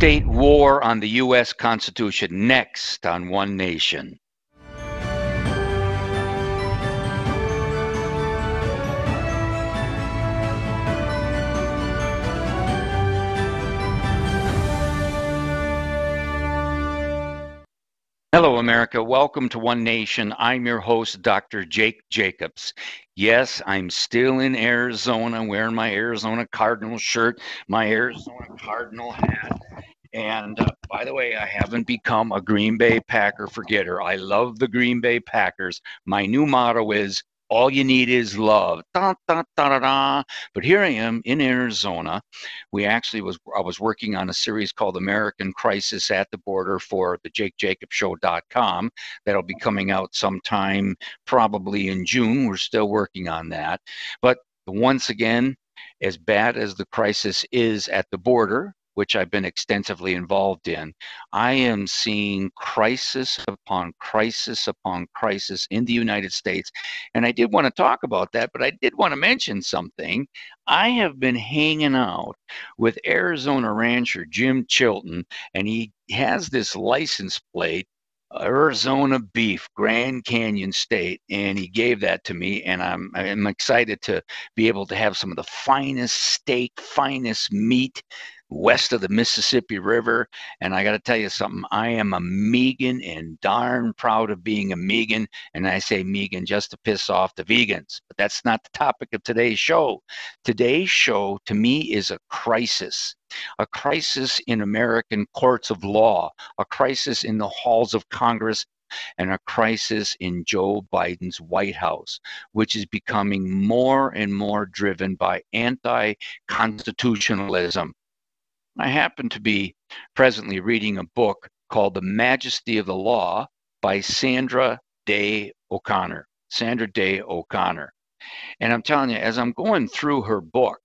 state war on the U.S. Constitution next on One Nation. Hello, America. Welcome to One Nation. I'm your host, Dr. Jake Jacobs. Yes, I'm still in Arizona wearing my Arizona Cardinal shirt, my Arizona Cardinal hat. And uh, by the way, I haven't become a Green Bay Packer forgetter. I love the Green Bay Packers. My new motto is all you need is love. Da, da, da, da, da. But here I am in Arizona. We actually was I was working on a series called American Crisis at the Border for the JakeJacobShow.com. That'll be coming out sometime probably in June. We're still working on that. But once again, as bad as the crisis is at the border, which I've been extensively involved in, I am seeing crisis upon crisis upon crisis in the United States. And I did want to talk about that, but I did want to mention something. I have been hanging out with Arizona rancher Jim Chilton, and he has this license plate Arizona beef, Grand Canyon State, and he gave that to me, and I'm I'm excited to be able to have some of the finest steak, finest meat west of the Mississippi River. And I got to tell you something, I am a Megan and darn proud of being a Megan. And I say Megan just to piss off the vegans. But that's not the topic of today's show. Today's show, to me, is a crisis. A crisis in American courts of law, a crisis in the halls of Congress, and a crisis in Joe Biden's White House, which is becoming more and more driven by anti constitutionalism. I happen to be presently reading a book called The Majesty of the Law by Sandra Day O'Connor. Sandra Day O'Connor. And I'm telling you, as I'm going through her book,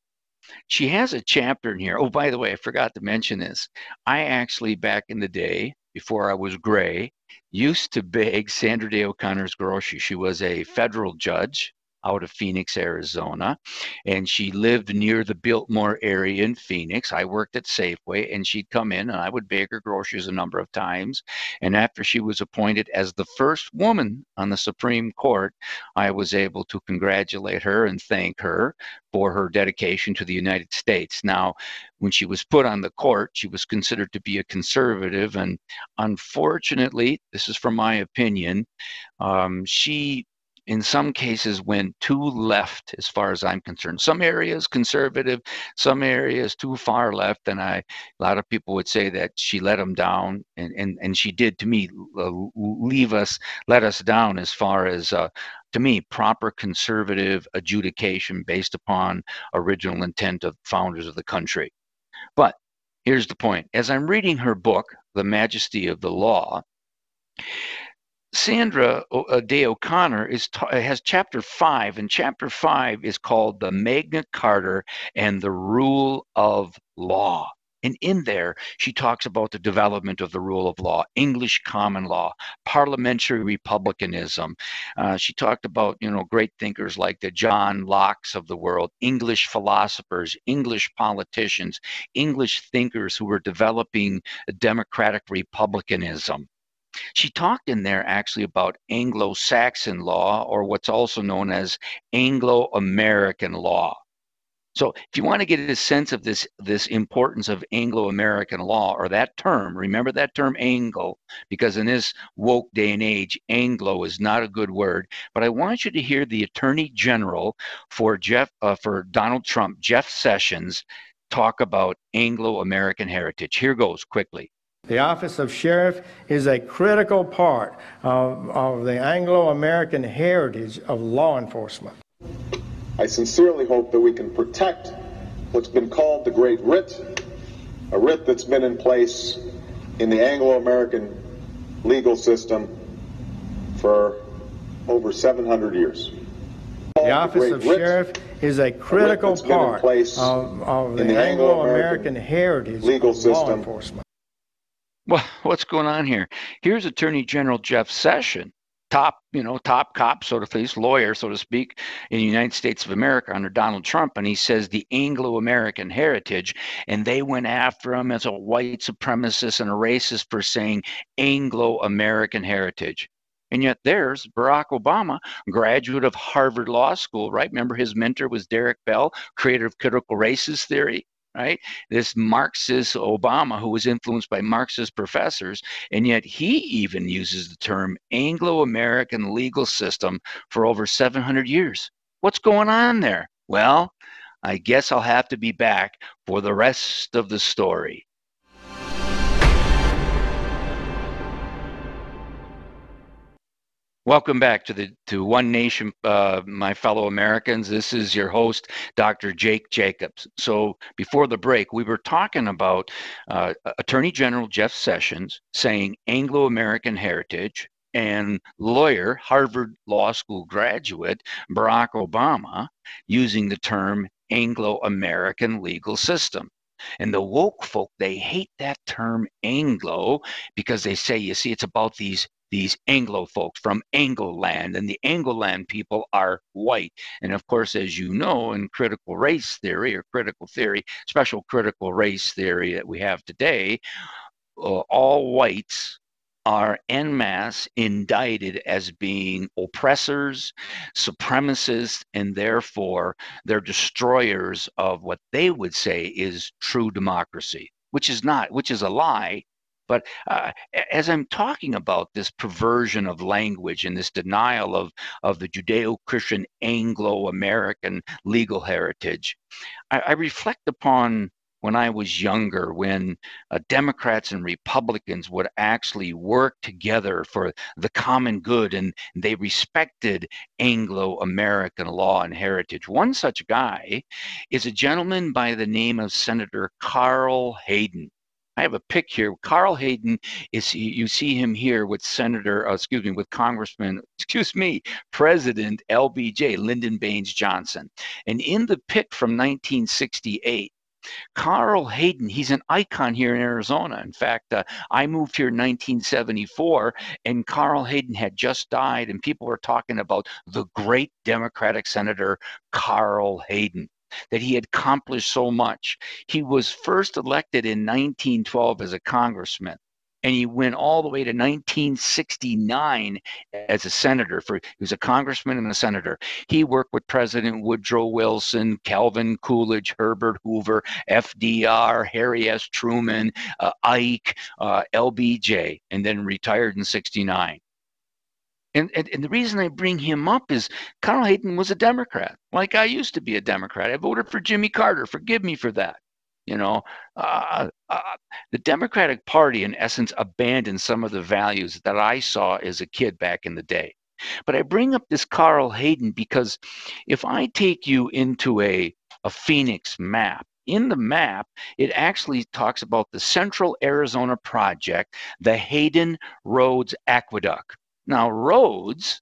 she has a chapter in here. Oh, by the way, I forgot to mention this. I actually, back in the day, before I was gray, used to beg Sandra Day O'Connor's grocery. She was a federal judge out of Phoenix, Arizona. And she lived near the Biltmore area in Phoenix. I worked at Safeway, and she'd come in and I would bag her groceries a number of times. And after she was appointed as the first woman on the Supreme Court, I was able to congratulate her and thank her for her dedication to the United States. Now, when she was put on the court, she was considered to be a conservative. And unfortunately, this is from my opinion, um, she in some cases went too left as far as I'm concerned. Some areas conservative, some areas too far left. And I, a lot of people would say that she let them down, and and and she did to me uh, leave us, let us down as far as. Uh, to me, proper conservative adjudication based upon original intent of founders of the country. But here's the point as I'm reading her book, The Majesty of the Law, Sandra uh, Day O'Connor is has chapter five, and chapter five is called the Magna Carta and the Rule of Law. And in there, she talks about the development of the rule of law, English common law, parliamentary republicanism. Uh, she talked about, you know, great thinkers like the John Locke's of the world, English philosophers, English politicians, English thinkers who were developing democratic republicanism. She talked in there actually about Anglo Saxon law, or what's also known as Anglo American law. So, if you want to get a sense of this, this importance of Anglo American law, or that term, remember that term Anglo, because in this woke day and age, Anglo is not a good word. But I want you to hear the Attorney General for Jeff, uh, for Donald Trump, Jeff Sessions, talk about Anglo American heritage. Here goes quickly. The office of sheriff is a critical part of, of the Anglo American heritage of law enforcement. I sincerely hope that we can protect what's been called the Great Writ, a writ that's been in place in the Anglo American legal system for over 700 years. The office of writ, sheriff is a critical a part of, of the, the Anglo American heritage legal of system law enforcement. Well, what's going on here? Here's Attorney General Jeff Sessions top, you know, top cop, so to speak, lawyer, so to speak, in the United States of America under Donald Trump, and he says the Anglo-American heritage, and they went after him as a white supremacist and a racist for saying Anglo-American heritage. And yet there's Barack Obama, graduate of Harvard Law School, right? Remember his mentor was Derek Bell, creator of critical races theory right? This Marxist Obama, who was influenced by Marxist professors, and yet he even uses the term Anglo American legal system for over 700 years. What's going on there? Well, I guess I'll have to be back for the rest of the story. Welcome back to the to One Nation, uh, my fellow Americans. This is your host, Dr. Jake Jacobs. So before the break, we were talking about uh, Attorney General Jeff Sessions saying Anglo-American heritage, and lawyer, Harvard Law School graduate Barack Obama using the term Anglo-American legal system. And the woke folk, they hate that term Anglo because they say, you see, it's about these these Anglo folks from Angloland, and the Angloland people are white. And of course, as you know, in critical race theory or critical theory, special critical race theory that we have today, uh, all whites are en masse indicted as being oppressors, supremacists, and therefore they're destroyers of what they would say is true democracy, which is not, which is a lie but uh, as I'm talking about this perversion of language and this denial of, of the Judeo Christian Anglo American legal heritage, I, I, reflect upon when I was younger, when uh, Democrats and Republicans would actually work together for the common good and they respected Anglo American law and heritage. One such guy is a gentleman by the name of Senator Carl Hayden. I have a pic here. Carl Hayden is you see him here with Senator, uh, excuse me, with Congressman, excuse me, President LBJ Lyndon Baines Johnson. And in the pic from 1968, Carl Hayden, he's an icon here in Arizona. In fact, uh, I moved here in 1974, and Carl Hayden had just died, and people were talking about the great Democratic Senator Carl Hayden that he had accomplished so much. He was first elected in 1912 as a congressman and he went all the way to 1969 as a senator for he was a congressman and a senator. He worked with president woodrow wilson calvin coolidge herbert hoover fdr harry s. Truman uh, ike uh, lbj and then retired in 69 and, and, and, the reason I bring him up is Carl Hayden was a Democrat, like I used to be a Democrat. I voted for Jimmy Carter. Forgive me for that. You know, uh, uh, the Democratic Party, in essence, abandoned some of the values that I saw as a kid back in the day. But I bring up this Carl Hayden because if I take you into a, a Phoenix map, in the map, it actually talks about the Central Arizona Project, the Hayden Rhodes Aqueduct. Now, Rhodes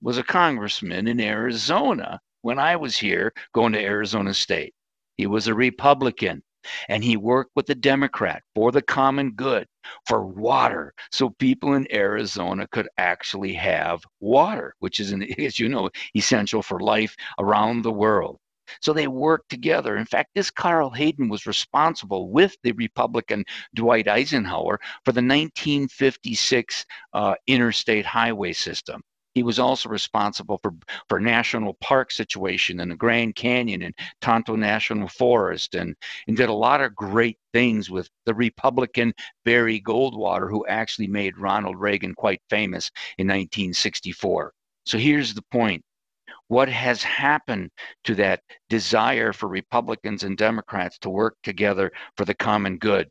was a congressman in Arizona when I was here going to Arizona State. He was a Republican and he worked with the Democrat for the common good, for water, so people in Arizona could actually have water, which is, as you know, essential for life around the world. So they worked together. In fact, this Carl Hayden was responsible with the Republican Dwight Eisenhower for the 1956 uh, interstate highway system. He was also responsible for, for national park situation in the Grand Canyon and Tonto National Forest and, and did a lot of great things with the Republican Barry Goldwater, who actually made Ronald Reagan quite famous in 1964. So here's the point what has happened to that desire for Republicans and Democrats to work together for the common good.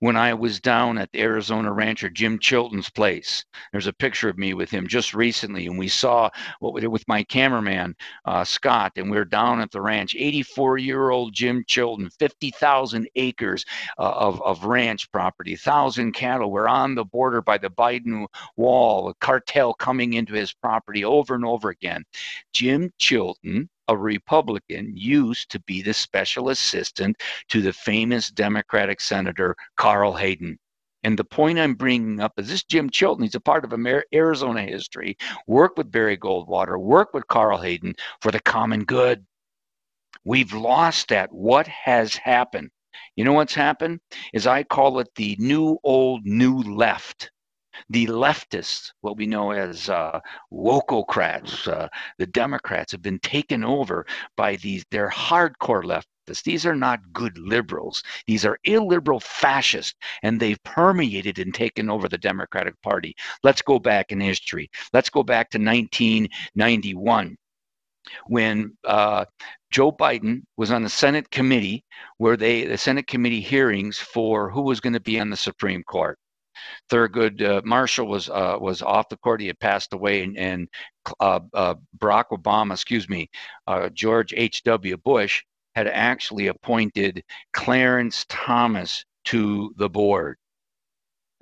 When I was down at the Arizona rancher Jim Chilton's place, there's a picture of me with him just recently, and we saw what with my cameraman uh, Scott, and we are down at the ranch. 84 year old Jim Chilton, 50,000 acres uh, of of ranch property, thousand cattle. We're on the border by the Biden wall, a cartel coming into his property over and over again. Jim Chilton a Republican, used to be the special assistant to the famous Democratic Senator Carl Hayden. And the point I'm bringing up is this Jim Chilton, he's a part of Arizona history, worked with Barry Goldwater, worked with Carl Hayden for the common good. We've lost that. What has happened? You know what's happened? Is I call it the new old new left. The leftists, what we know as uh, wokocrats, uh, the Democrats, have been taken over by these. They're hardcore leftists. These are not good liberals. These are illiberal fascists, and they've permeated and taken over the Democratic Party. Let's go back in history. Let's go back to 1991 when uh, Joe Biden was on the Senate committee where they the Senate committee hearings for who was going to be on the Supreme Court. Thurgood uh, Marshall was uh, was off the court; he had passed away, and, and uh, uh, Barack Obama, excuse me, uh, George H. W. Bush had actually appointed Clarence Thomas to the board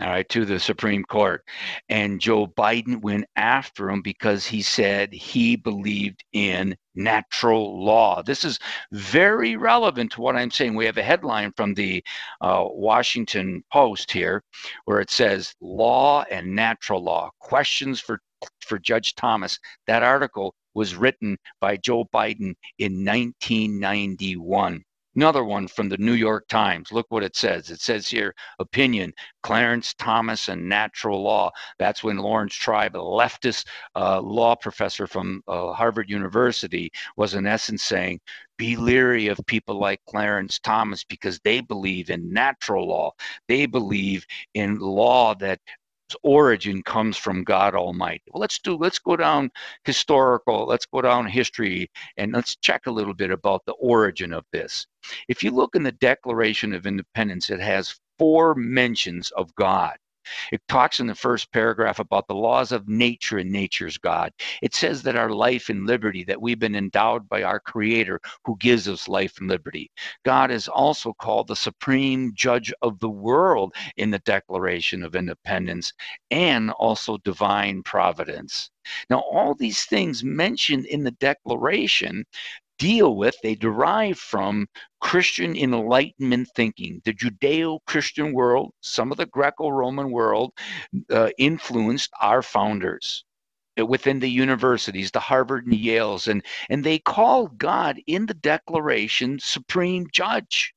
all right, to the Supreme Court. And Joe Biden went after him because he said he believed in natural law. This is very relevant to what I'm saying. We have a headline from the uh, Washington Post here where it says Law and Natural Law Questions for, for Judge Thomas. That article was written by Joe Biden in 1991. Another one from the New York Times. Look what it says. It says here opinion Clarence Thomas and natural law. That's when Laurence Tribe, a leftist uh, law professor from uh, Harvard University, was in essence saying, be leery of people like Clarence Thomas because they believe in natural law. They believe in law that origin comes from God Almighty. Well, let's do let's go down historical, let's go down history and let's check a little bit about the origin of this. If you look in the Declaration of Independence, it has four mentions of God. It talks in the first paragraph about the laws of nature and nature's God. It says that our life and liberty, that we've been endowed by our Creator who gives us life and liberty. God is also called the supreme judge of the world in the Declaration of Independence and also divine providence. Now, all these things mentioned in the Declaration deal with, they derive from Christian Enlightenment thinking. The Judeo Christian world, some of the Greco Roman world, uh, influenced our founders uh, within the universities, the Harvard and Yales, and, and they called God in the Declaration supreme judge.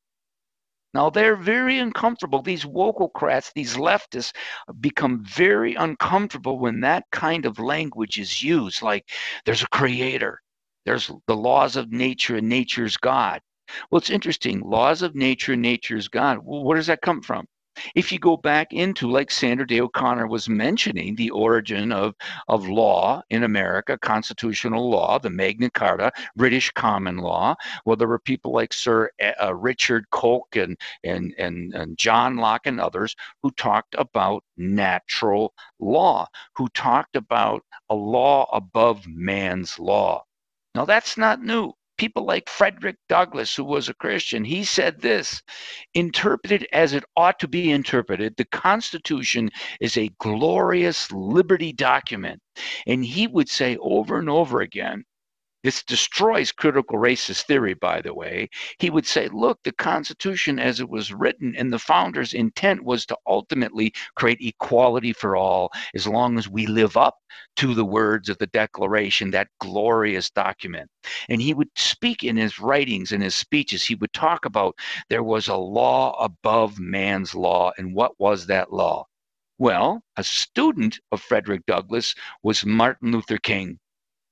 Now they're very uncomfortable. These wokocrats, these leftists, become very uncomfortable when that kind of language is used. Like there's a creator, there's the laws of nature and nature's God. Well, it's interesting. Laws of nature nature's God. Well, where does that come from? If you go back into, like Sandra Day O'Connor was mentioning, the origin of, of law in America, constitutional law, the Magna Carta, British common law, well, there were people like Sir uh, Richard Coke and, and, and, and John Locke and others who talked about natural law, who talked about a law above man's law. Now, that's not new. People like Frederick Douglass, who was a Christian, he said this interpreted as it ought to be interpreted, the Constitution is a glorious liberty document. And he would say over and over again, this destroys critical racist theory, by the way. He would say, look, the Constitution, as it was written, and the founders' intent was to ultimately create equality for all as long as we live up to the words of the Declaration, that glorious document. And he would speak in his writings and his speeches, he would talk about there was a law above man's law. And what was that law? Well, a student of Frederick Douglass was Martin Luther King.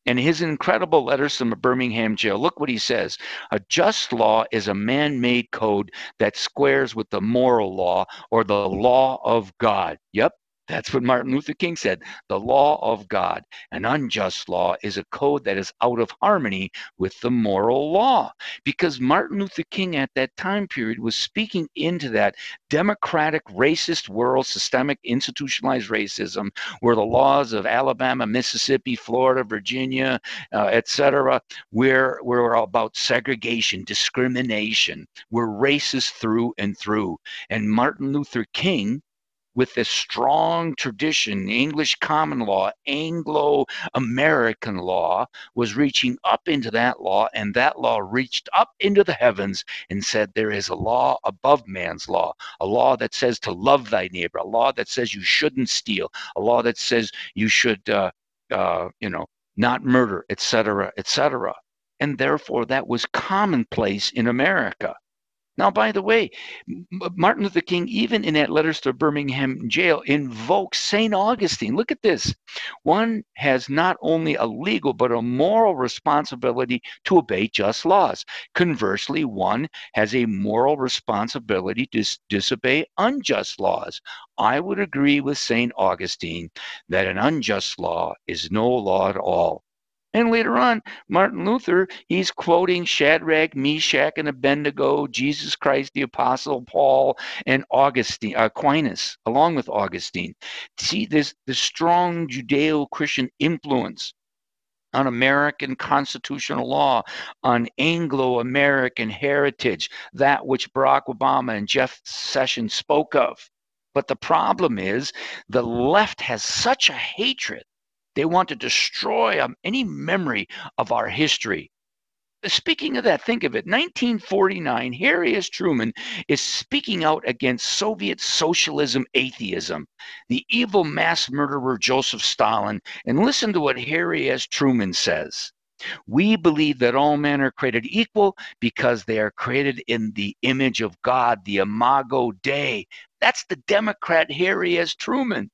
And his incredible letters from a Birmingham jail, look what he says. A just law is a man made code that squares with the moral law or the law of God. Yep, that's what Martin Luther King said. The law of God. An unjust law is a code that is out of harmony with the moral law. Because Martin Luther King at that time period was speaking into that democratic, racist world, systemic, institutionalized racism, where the laws of Alabama, Mississippi, Florida, Virginia, uh, etc., where we're about segregation, discrimination. We're racist through and through. And Martin Luther King with this strong tradition, English common law, Anglo American law, was reaching up into that law, and that law reached up into the heavens and said, There is a law above man's law, a law that says to love thy neighbor, a law that says you shouldn't steal, a law that says you should, uh, uh, you know, not murder, etc., etc. And therefore, that was commonplace in America. Now, by the way, Martin Luther King, even in that letters to Birmingham jail, invokes St. Augustine. Look at this. One has not only a legal, but a moral responsibility to obey just laws. Conversely, one has a moral responsibility to disobey unjust laws. I would agree with St. Augustine that an unjust law is no law at all. And later on, Martin Luther, he's quoting Shadrach, Meshach, and Abednego, Jesus Christ, the Apostle Paul, and Augustine, Aquinas, along with Augustine. See this the strong Judeo Christian influence on American constitutional law, on Anglo American heritage, that which Barack Obama and Jeff Sessions spoke of. But the problem is the left has such a hatred they want to destroy um, any memory of our history. Speaking of that, think of it 1949, Harry S. Truman is speaking out against Soviet socialism atheism, the evil mass murderer Joseph Stalin. And listen to what Harry S. Truman says. We believe that all men are created equal because they are created in the image of God, the imago Dei. That's the Democrat Harry S. Truman.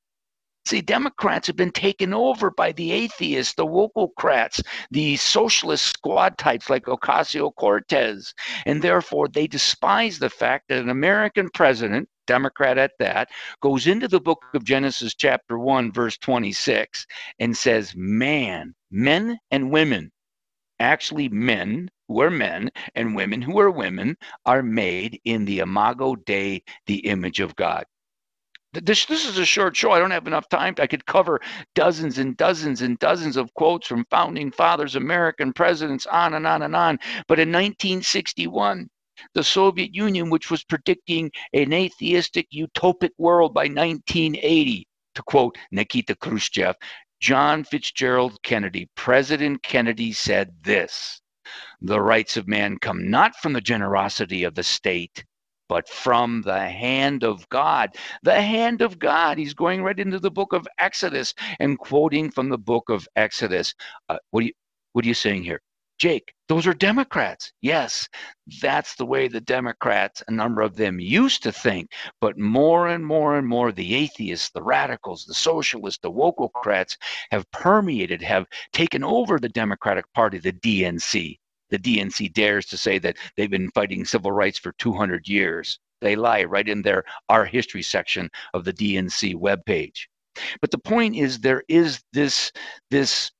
See, Democrats have been taken over by the atheists, the wokocrats, the socialist squad types like Ocasio Cortez. And therefore, they despise the fact that an American president, Democrat at that, goes into the book of Genesis, chapter 1, verse 26, and says, Man, men and women, actually, men who are men and women who are women, are made in the imago Dei, the image of God. This this is a short show. I don't have enough time. I could cover dozens and dozens and dozens of quotes from founding fathers, American presidents, on and on and on. But in 1961, the Soviet Union, which was predicting an atheistic utopic world by 1980, to quote Nikita Khrushchev, John Fitzgerald Kennedy, President Kennedy said this The rights of man come not from the generosity of the state, but from the hand of God. The hand of God. He's going right into the book of Exodus and quoting from the book of Exodus. Uh, what, are you, what are you saying here? Jake, those are Democrats. Yes, that's the way the Democrats, a number of them used to think. But more and more and more, the atheists, the radicals, the socialists, the wokocrats have permeated, have taken over the Democratic Party, the DNC the DNC dares to say that they've been fighting civil rights for 200 years. They lie right in their Our History section of the DNC webpage. But the point is, there is this, this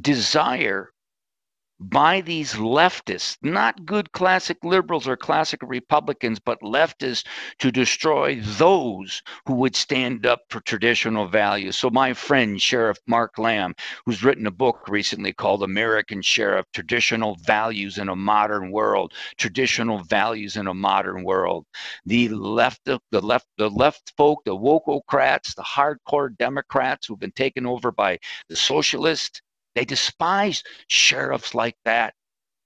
desire by these leftists, not good classic liberals or classic Republicans, but leftists to destroy those who would stand up for traditional values. So, my friend, Sheriff Mark Lamb, who's written a book recently called American Sheriff Traditional Values in a Modern World, Traditional Values in a Modern World. The left, the left, the left folk, the wokocrats, the hardcore Democrats who've been taken over by the socialists they despise sheriffs like that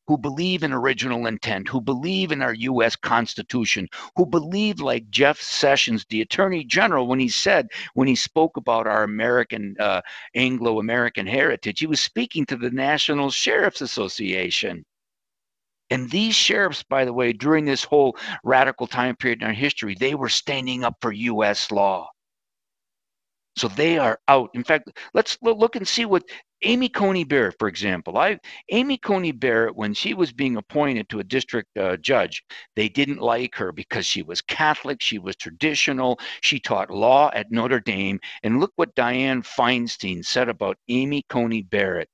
who believe in original intent, who believe in our U.S. Constitution, who believe, like Jeff Sessions, the Attorney General, when he said, when he spoke about our American, uh, Anglo American heritage, he was speaking to the National Sheriff's Association. And these sheriffs, by the way, during this whole radical time period in our history, they were standing up for U.S. law. So they are out. In fact, let's look and see what Amy Coney Barrett, for example. I Amy Coney Barrett, when she was being appointed to a district uh, judge, they didn't like her because she was Catholic, she was traditional, she taught law at Notre Dame. And look what Dianne Feinstein said about Amy Coney Barrett.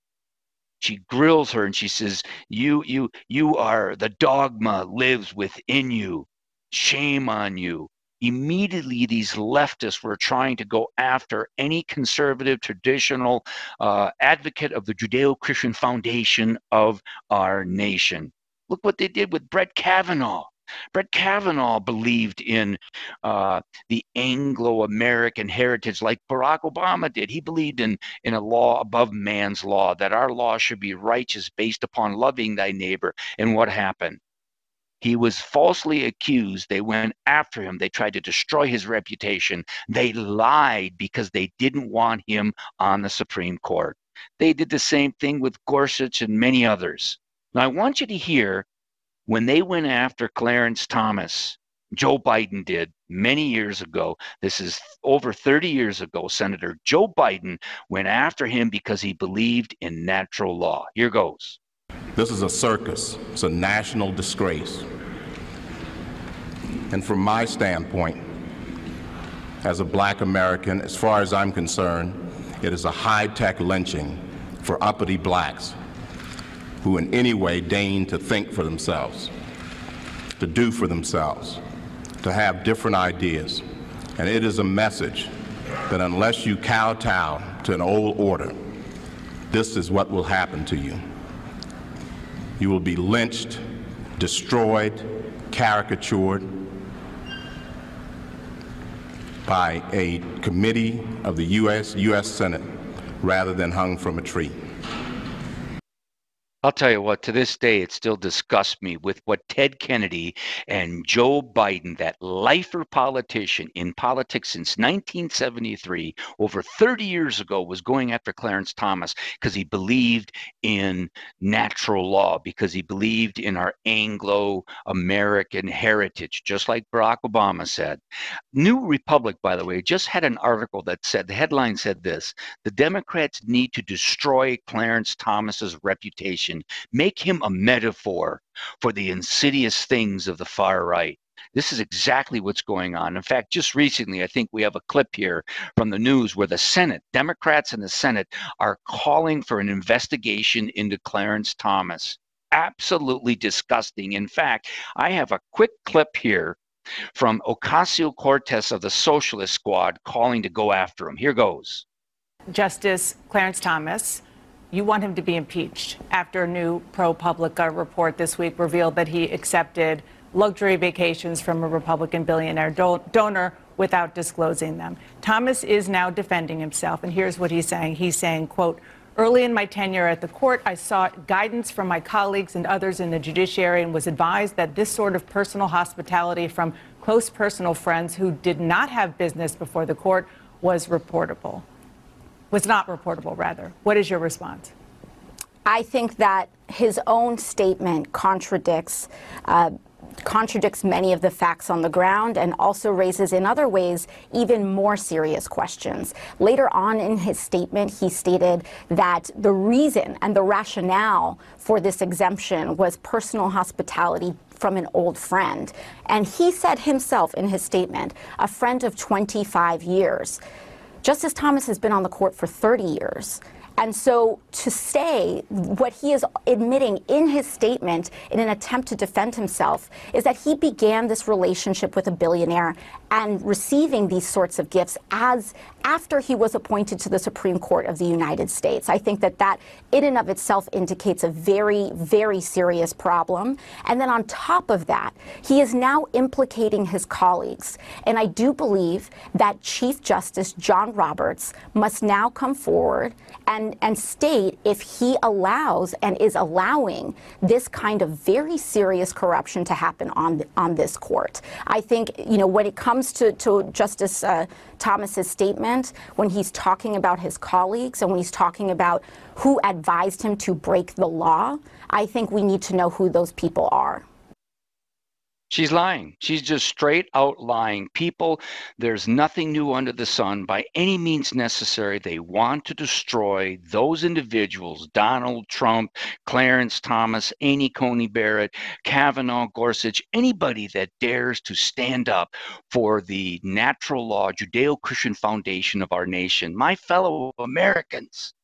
She grills her and she says, "You, you, you are the dogma lives within you. Shame on you." Immediately these leftists were trying to go after any conservative, traditional uh, advocate of the Judeo Christian foundation of our nation. Look what they did with Brett Kavanaugh. Brett Kavanaugh believed in uh, the Anglo-American heritage, like Barack Obama did. He believed in in a law above man's law, that our law should be righteous based upon loving thy neighbor. And what happened? He was falsely accused. They went after him. They tried to destroy his reputation. They lied because they didn't want him on the Supreme Court. They did the same thing with Gorsuch and many others. Now, I want you to hear when they went after Clarence Thomas, Joe Biden did many years ago. This is over 30 years ago. Senator Joe Biden went after him because he believed in natural law. Here goes. This is a circus, it's a national disgrace. And from my standpoint, as a black American, as far as I'm concerned, it is a high tech lynching for uppity blacks who in any way deign to think for themselves, to do for themselves, to have different ideas. And it is a message that unless you kowtow to an old order, this is what will happen to you. You will be lynched, destroyed, caricatured by a committee of the U.S. U.S. Senate rather than hung from a tree. I'll tell you what, to this day, it still disgusts me with what Ted Kennedy and Joe Biden, that lifer politician in politics since 1973, over 30 years ago, was going after Clarence Thomas because he believed in natural law, because he believed in our Anglo American heritage, just like Barack Obama said. New Republic, by the way, just had an article that said the headline said this the Democrats need to destroy Clarence Thomas's reputation make him a metaphor for the insidious things of the far right. This is exactly what's going on. In fact, just recently, I think we have a clip here from the news where the Senate, Democrats in the Senate, are calling for an investigation into Clarence Thomas. Absolutely disgusting. In fact, I have a quick clip here from Ocasio Cortez of the Socialist Squad calling to go after him. Here goes. Justice Clarence Thomas you want him to be impeached after a new ProPublica uh, report this week revealed that he accepted luxury vacations from a Republican billionaire do- donor without disclosing them. Thomas is now defending himself, and here's what he's saying. He's saying, quote, Early in my tenure at the court, I sought guidance from my colleagues and others in the judiciary and was advised that this sort of personal hospitality from close personal friends who did not have business before the court was reportable was not reportable, rather. What is your response? I think that his own statement contradicts. Uh, contradicts many of the facts on the ground and also raises, in other ways, even more serious questions. Later on in his statement, he stated that the reason and the rationale for this exemption was personal hospitality from an old friend. And he said himself in his statement, a friend of 25 years. Justice Thomas has been on the court for 30 years. And so to say what he is admitting in his statement in an attempt to defend himself is that he began this relationship with a billionaire and receiving these sorts of gifts as after he was appointed to the Supreme Court of the United States. I think that that in and of itself indicates a very, very serious problem. And then on top of that, he is now implicating his colleagues. And I do believe that Chief Justice John Roberts must now come forward and, and state if he allows and is allowing this kind of very serious corruption to happen on, on this court. I think, you know, when it comes to, to Justice uh, Thomas's statement, when he's talking about his colleagues and when he's talking about who advised him to break the law, I think we need to know who those people are. She's lying. She's just straight out lying. People, there's nothing new under the sun by any means necessary. They want to destroy those individuals Donald Trump, Clarence Thomas, Amy Coney Barrett, Kavanaugh, Gorsuch, anybody that dares to stand up for the natural law, Judeo Christian foundation of our nation. My fellow Americans,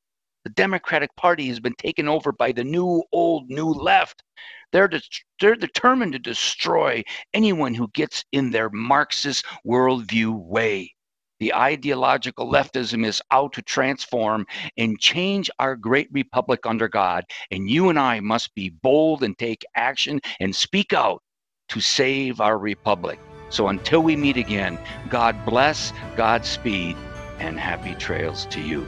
the Democratic Party has been taken over by the new, old, new left. They're, de- they're determined to destroy anyone who gets in their Marxist worldview way. The ideological leftism is out to transform and change our great republic under God. And you and I must be bold and take action and speak out to save our republic. So until we meet again, God bless, Godspeed, and happy trails to you.